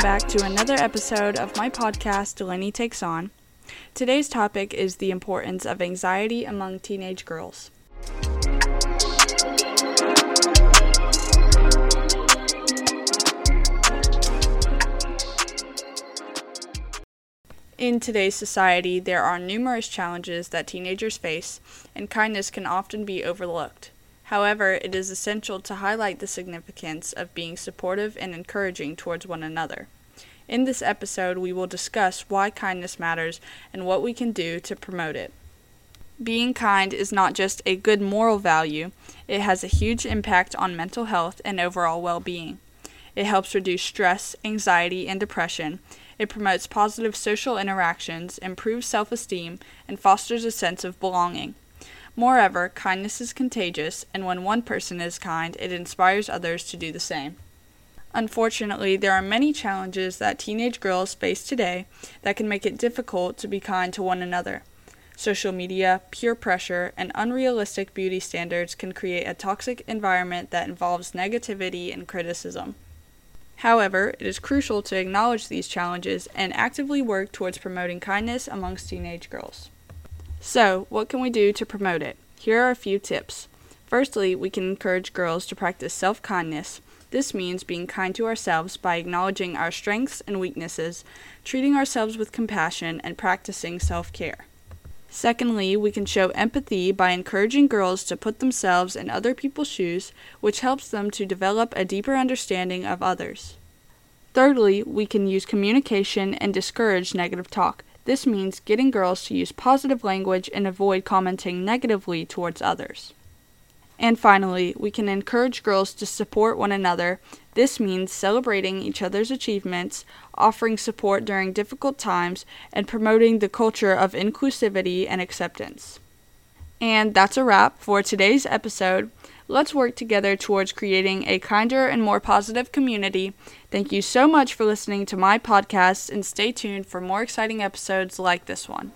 back to another episode of my podcast, Delaney Takes On. Today's topic is the importance of anxiety among teenage girls. In today's society, there are numerous challenges that teenagers face, and kindness can often be overlooked. However, it is essential to highlight the significance of being supportive and encouraging towards one another. In this episode, we will discuss why kindness matters and what we can do to promote it. Being kind is not just a good moral value, it has a huge impact on mental health and overall well being. It helps reduce stress, anxiety, and depression. It promotes positive social interactions, improves self esteem, and fosters a sense of belonging. Moreover, kindness is contagious, and when one person is kind, it inspires others to do the same. Unfortunately, there are many challenges that teenage girls face today that can make it difficult to be kind to one another. Social media, peer pressure, and unrealistic beauty standards can create a toxic environment that involves negativity and criticism. However, it is crucial to acknowledge these challenges and actively work towards promoting kindness amongst teenage girls. So, what can we do to promote it? Here are a few tips. Firstly, we can encourage girls to practice self kindness. This means being kind to ourselves by acknowledging our strengths and weaknesses, treating ourselves with compassion, and practicing self care. Secondly, we can show empathy by encouraging girls to put themselves in other people's shoes, which helps them to develop a deeper understanding of others. Thirdly, we can use communication and discourage negative talk. This means getting girls to use positive language and avoid commenting negatively towards others. And finally, we can encourage girls to support one another. This means celebrating each other's achievements, offering support during difficult times, and promoting the culture of inclusivity and acceptance. And that's a wrap for today's episode. Let's work together towards creating a kinder and more positive community. Thank you so much for listening to my podcast and stay tuned for more exciting episodes like this one.